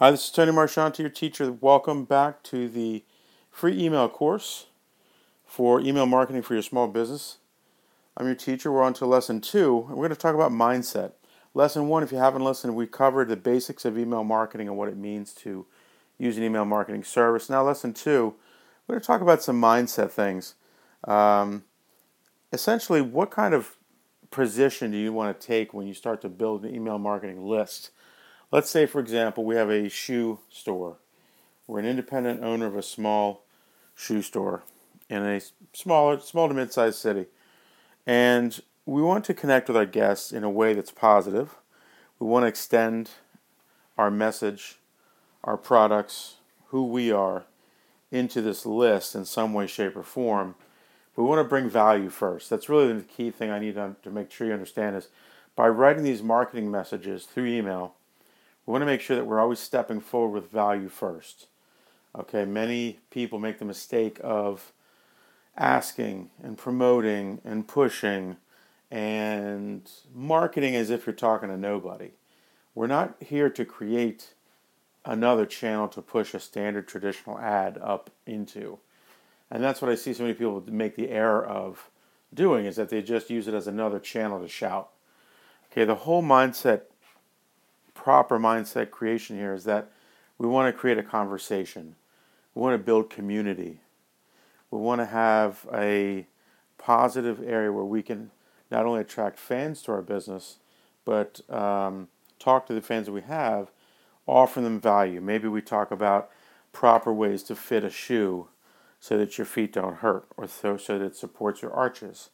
Hi, this is Tony Marciante, your teacher. Welcome back to the free email course for email marketing for your small business. I'm your teacher. We're on to lesson two, and we're going to talk about mindset. Lesson one, if you haven't listened, we covered the basics of email marketing and what it means to use an email marketing service. Now, lesson two, we're going to talk about some mindset things. Um, essentially, what kind of position do you want to take when you start to build an email marketing list? Let's say, for example, we have a shoe store. We're an independent owner of a small shoe store in a smaller, small to mid-sized city, and we want to connect with our guests in a way that's positive. We want to extend our message, our products, who we are, into this list in some way, shape, or form. we want to bring value first. That's really the key thing I need to, make sure you understand is by writing these marketing messages through email we want to make sure that we're always stepping forward with value first. Okay, many people make the mistake of asking and promoting and pushing and marketing as if you're talking to nobody. We're not here to create another channel to push a standard traditional ad up into. And that's what I see so many people make the error of doing is that they just use it as another channel to shout. Okay, the whole mindset proper mindset creation here is that we want to create a conversation. We want to build community. We want to have a positive area where we can not only attract fans to our business, but um, talk to the fans that we have, offer them value. Maybe we talk about proper ways to fit a shoe so that your feet don't hurt or so, so that it supports your arches.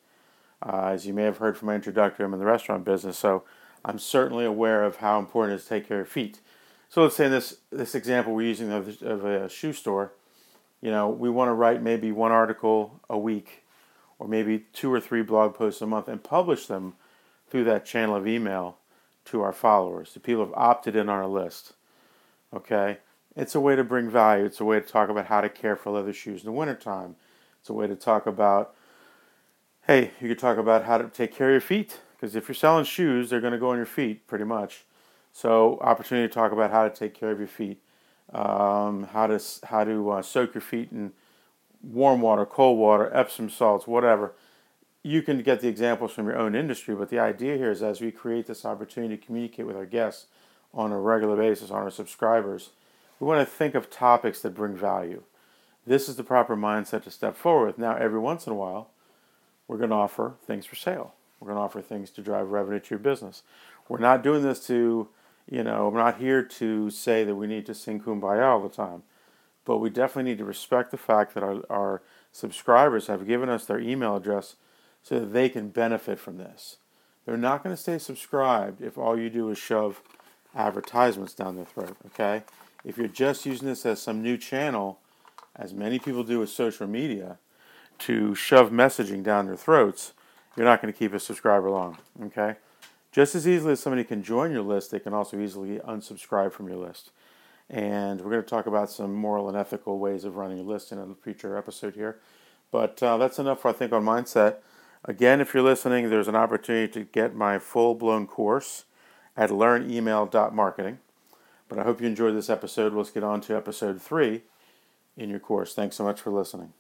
Uh, as you may have heard from my introductory, I'm in the restaurant business, so I'm certainly aware of how important it is to take care of feet. So let's say in this this example we're using of, of a shoe store, you know, we want to write maybe one article a week, or maybe two or three blog posts a month, and publish them through that channel of email to our followers, the people who have opted in on our list. Okay, it's a way to bring value. It's a way to talk about how to care for leather shoes in the wintertime. It's a way to talk about, hey, you could talk about how to take care of your feet because if you're selling shoes, they're going to go on your feet pretty much. So, opportunity to talk about how to take care of your feet, um, how to how to uh, soak your feet in warm water, cold water, Epsom salts, whatever. You can get the examples from your own industry, but the idea here is as we create this opportunity to communicate with our guests on a regular basis, on our subscribers, we want to think of topics that bring value. This is the proper mindset to step forward with. Now, every once in a while, we're going to offer things for sale. We're going to offer things to drive revenue to your business. We're not doing this to, you know, we're not here to say that we need to sing kumbaya all the time. But we definitely need to respect the fact that our, our subscribers have given us their email address so that they can benefit from this. They're not going to stay subscribed if all you do is shove advertisements down their throat, okay? If you're just using this as some new channel, as many people do with social media, to shove messaging down their throats, you're not going to keep a subscriber long. Okay? Just as easily as somebody can join your list, they can also easily unsubscribe from your list. And we're going to talk about some moral and ethical ways of running a list in a future episode here. But uh, that's enough, for, I think, on mindset. Again, if you're listening, there's an opportunity to get my full blown course at learnemail.marketing. But I hope you enjoyed this episode. Let's get on to episode three in your course. Thanks so much for listening.